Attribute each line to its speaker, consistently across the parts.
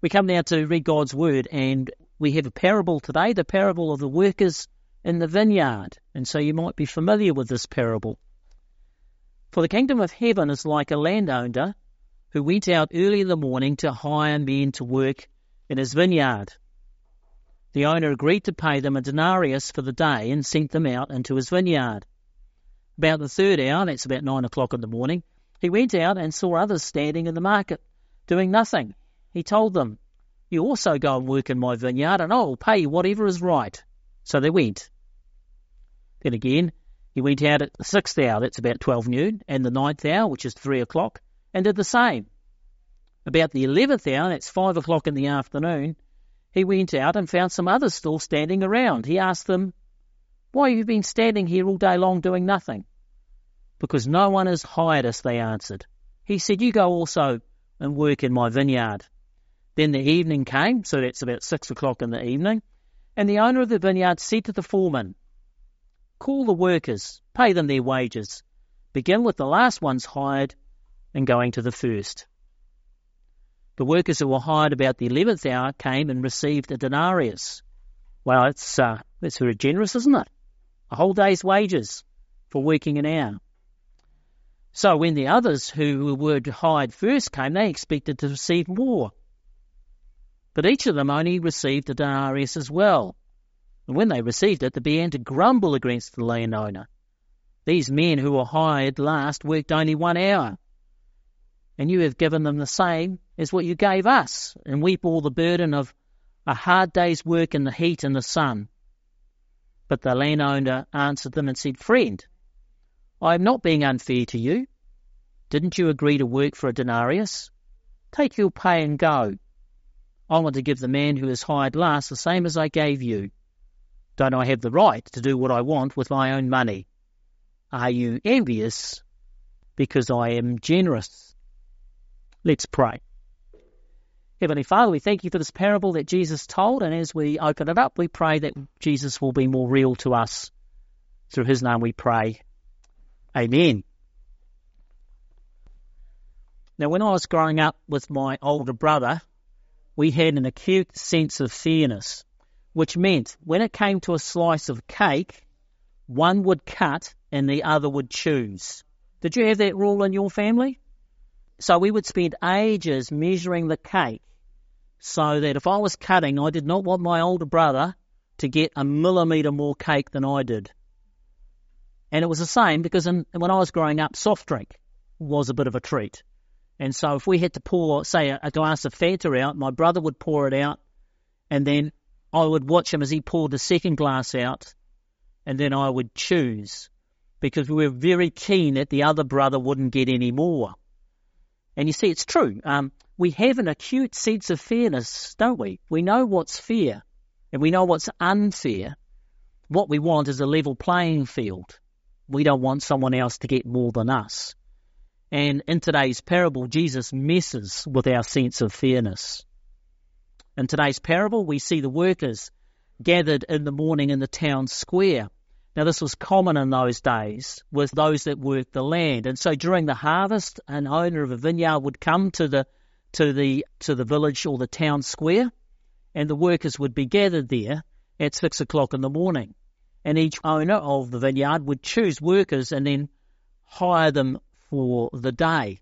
Speaker 1: We come now to read God's word, and we have a parable today, the parable of the workers in the vineyard. And so you might be familiar with this parable. For the kingdom of heaven is like a landowner who went out early in the morning to hire men to work in his vineyard. The owner agreed to pay them a denarius for the day and sent them out into his vineyard. About the third hour, that's about nine o'clock in the morning, he went out and saw others standing in the market, doing nothing. He told them, You also go and work in my vineyard, and I will pay you whatever is right. So they went. Then again, he went out at the sixth hour, that's about twelve noon, and the ninth hour, which is three o'clock, and did the same. About the eleventh hour, that's five o'clock in the afternoon, he went out and found some others still standing around. He asked them, Why have you been standing here all day long doing nothing? Because no one has hired us, they answered. He said, You go also and work in my vineyard. Then the evening came, so that's about six o'clock in the evening, and the owner of the vineyard said to the foreman, Call the workers, pay them their wages. Begin with the last ones hired and going to the first. The workers who were hired about the eleventh hour came and received a denarius. Well, it's uh, that's very generous, isn't it? A whole day's wages for working an hour. So when the others who were hired first came, they expected to receive more. But each of them only received a denarius as well. And when they received it, they began to grumble against the landowner. These men who were hired last worked only one hour, and you have given them the same as what you gave us, and we bore the burden of a hard day's work in the heat and the sun. But the landowner answered them and said, Friend, I am not being unfair to you. Didn't you agree to work for a denarius? Take your pay and go. I want to give the man who is hired last the same as I gave you. Don't I have the right to do what I want with my own money? Are you envious because I am generous? Let's pray. Heavenly Father, we thank you for this parable that Jesus told, and as we open it up, we pray that Jesus will be more real to us. Through his name we pray. Amen. Now, when I was growing up with my older brother, we had an acute sense of fairness, which meant when it came to a slice of cake, one would cut and the other would choose. Did you have that rule in your family? So we would spend ages measuring the cake so that if I was cutting, I did not want my older brother to get a millimetre more cake than I did. And it was the same because in, when I was growing up, soft drink was a bit of a treat. And so if we had to pour, say, a, a glass of Fanta out, my brother would pour it out, and then I would watch him as he poured the second glass out, and then I would choose because we were very keen that the other brother wouldn't get any more. And you see, it's true. Um, we have an acute sense of fairness, don't we? We know what's fair and we know what's unfair. What we want is a level playing field. We don't want someone else to get more than us. And in today's parable, Jesus messes with our sense of fairness. In today's parable, we see the workers gathered in the morning in the town square. Now, this was common in those days with those that worked the land. And so during the harvest, an owner of a vineyard would come to the to the to the village or the town square, and the workers would be gathered there at six o'clock in the morning. And each owner of the vineyard would choose workers and then hire them for the day.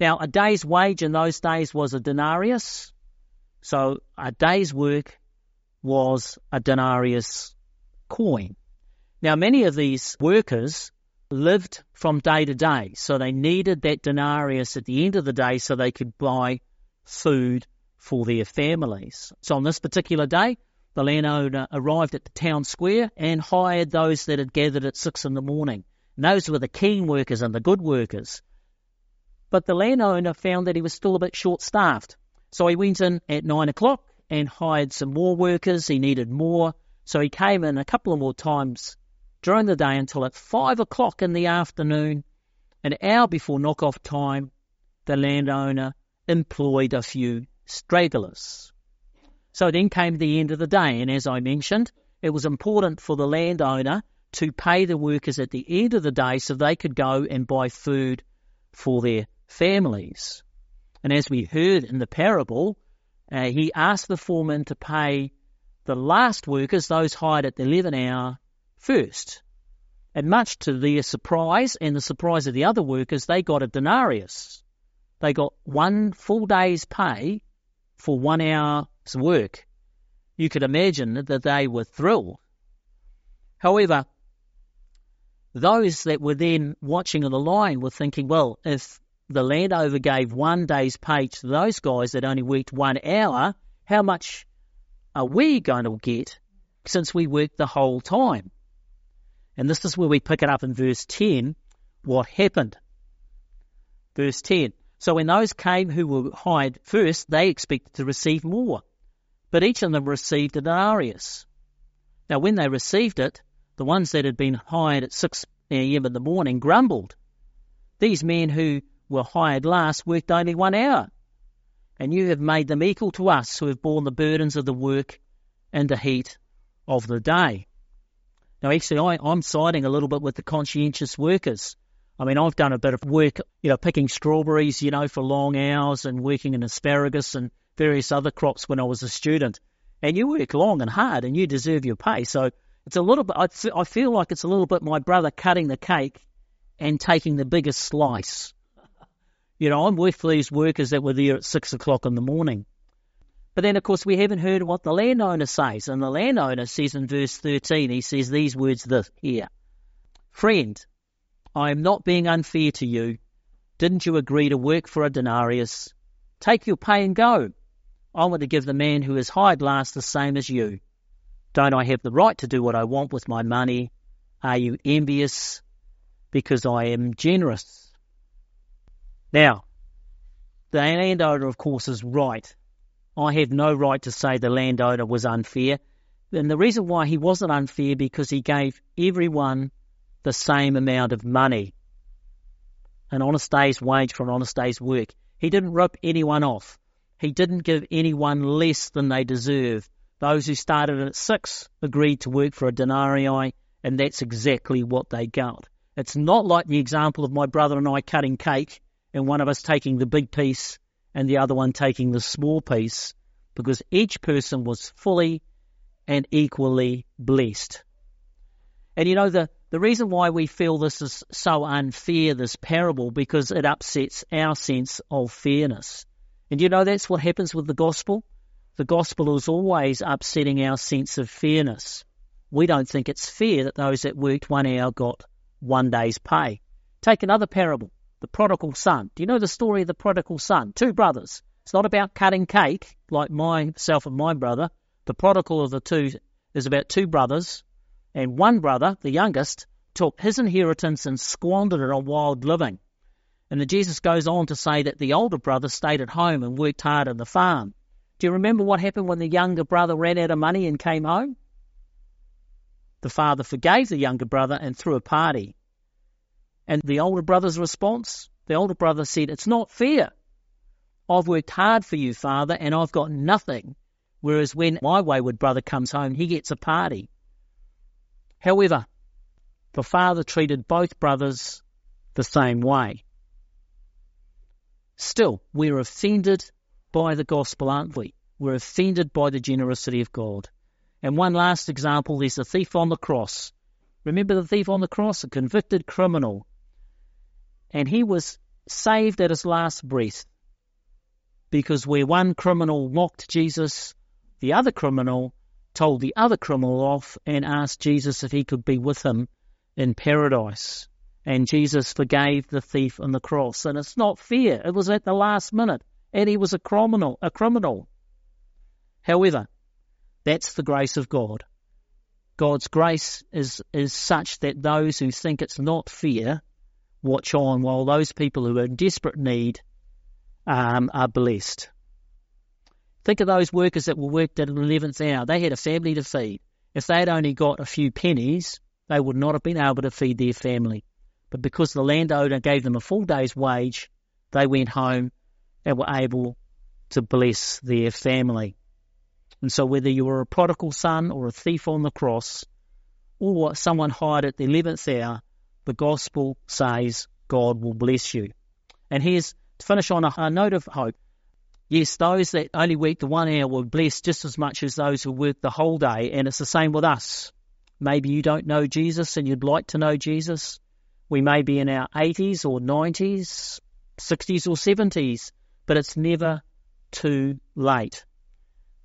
Speaker 1: Now, a day's wage in those days was a denarius, so a day's work was a denarius coin. Now, many of these workers lived from day to day. So they needed that denarius at the end of the day so they could buy food for their families. So on this particular day, the landowner arrived at the town square and hired those that had gathered at six in the morning. And those were the keen workers and the good workers. But the landowner found that he was still a bit short staffed. So he went in at nine o'clock and hired some more workers. He needed more. So he came in a couple of more times during the day until at five o'clock in the afternoon, an hour before knock-off time, the landowner employed a few stragglers. So then came the end of the day, and as I mentioned, it was important for the landowner to pay the workers at the end of the day so they could go and buy food for their families. And as we heard in the parable, uh, he asked the foreman to pay the last workers, those hired at the 11 hour, first. And much to their surprise and the surprise of the other workers, they got a denarius. They got one full day's pay for one hour's work. You could imagine that they were thrilled. However, those that were then watching on the line were thinking, well, if the landowner gave one day's pay to those guys that only worked one hour, how much are we going to get since we worked the whole time? And this is where we pick it up in verse 10, what happened. Verse 10. So when those came who were hired first, they expected to receive more. But each of them received a denarius. Now when they received it, the ones that had been hired at 6 a.m. in the morning grumbled. These men who were hired last worked only one hour, and you have made them equal to us who have borne the burdens of the work and the heat of the day. Now, actually, I, I'm siding a little bit with the conscientious workers. I mean, I've done a bit of work, you know, picking strawberries, you know, for long hours and working in asparagus and various other crops when I was a student. And you work long and hard and you deserve your pay. So it's a little bit, I feel like it's a little bit my brother cutting the cake and taking the biggest slice. You know, I'm with these workers that were there at six o'clock in the morning. But then, of course, we haven't heard what the landowner says. And the landowner says in verse 13, he says these words this here Friend, I am not being unfair to you. Didn't you agree to work for a denarius? Take your pay and go. I want to give the man who is hired last the same as you. Don't I have the right to do what I want with my money? Are you envious because I am generous? Now, the landowner, of course, is right. I have no right to say the landowner was unfair. And the reason why he wasn't unfair because he gave everyone the same amount of money. An honest day's wage for an honest day's work. He didn't rip anyone off. He didn't give anyone less than they deserve. Those who started at six agreed to work for a denarii, and that's exactly what they got. It's not like the example of my brother and I cutting cake, and one of us taking the big piece and the other one taking the small piece, because each person was fully and equally blessed. And you know, the, the reason why we feel this is so unfair, this parable, because it upsets our sense of fairness. And you know, that's what happens with the gospel. The gospel is always upsetting our sense of fairness. We don't think it's fair that those that worked one hour got one day's pay. Take another parable, the prodigal son. Do you know the story of the prodigal son? Two brothers. It's not about cutting cake like myself and my brother. The prodigal of the two is about two brothers, and one brother, the youngest, took his inheritance and squandered it on wild living. And then Jesus goes on to say that the older brother stayed at home and worked hard on the farm. Do you remember what happened when the younger brother ran out of money and came home? The father forgave the younger brother and threw a party. And the older brother's response? The older brother said, It's not fair. I've worked hard for you, father, and I've got nothing. Whereas when my wayward brother comes home, he gets a party. However, the father treated both brothers the same way. Still, we're offended by the gospel, aren't we? We're offended by the generosity of God. And one last example there's the thief on the cross. Remember the thief on the cross, a convicted criminal. And he was saved at his last breath. Because where one criminal mocked Jesus, the other criminal told the other criminal off and asked Jesus if he could be with him in paradise. And Jesus forgave the thief on the cross. And it's not fair. It was at the last minute and he was a criminal, a criminal. However, that's the grace of God. God's grace is, is such that those who think it's not fair watch on while those people who are in desperate need um, are blessed. Think of those workers that were worked at an 11th hour. They had a family to feed. If they had only got a few pennies, they would not have been able to feed their family. But because the landowner gave them a full day's wage, they went home and were able to bless their family. And so whether you were a prodigal son or a thief on the cross or someone hired at the 11th hour, the gospel says God will bless you. And here's to finish on a, a note of hope. Yes, those that only work the one hour were blessed just as much as those who work the whole day, and it's the same with us. Maybe you don't know Jesus and you'd like to know Jesus. We may be in our 80s or 90s, 60s or 70s, but it's never too late.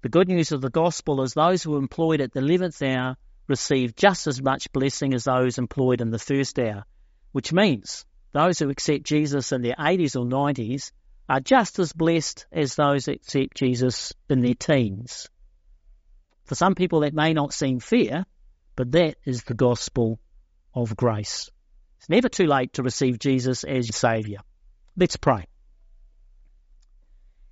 Speaker 1: The good news of the gospel is those who are employed at the 11th hour receive just as much blessing as those employed in the first hour, which means those who accept Jesus in their 80s or 90s are just as blessed as those that accept Jesus in their teens. For some people, that may not seem fair, but that is the gospel of grace. It's never too late to receive Jesus as your Saviour. Let's pray.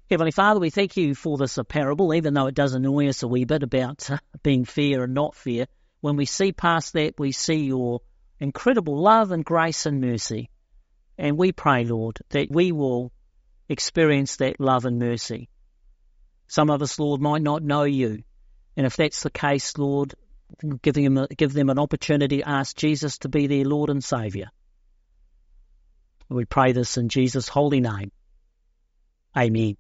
Speaker 1: Heavenly Father, we thank you for this parable, even though it does annoy us a wee bit about uh, being fair and not fair. When we see past that, we see your incredible love and grace and mercy. And we pray, Lord, that we will experience that love and mercy. Some of us, Lord, might not know you. And if that's the case, Lord, give them, a, give them an opportunity to ask Jesus to be their Lord and Saviour. We pray this in Jesus' holy name. Amen.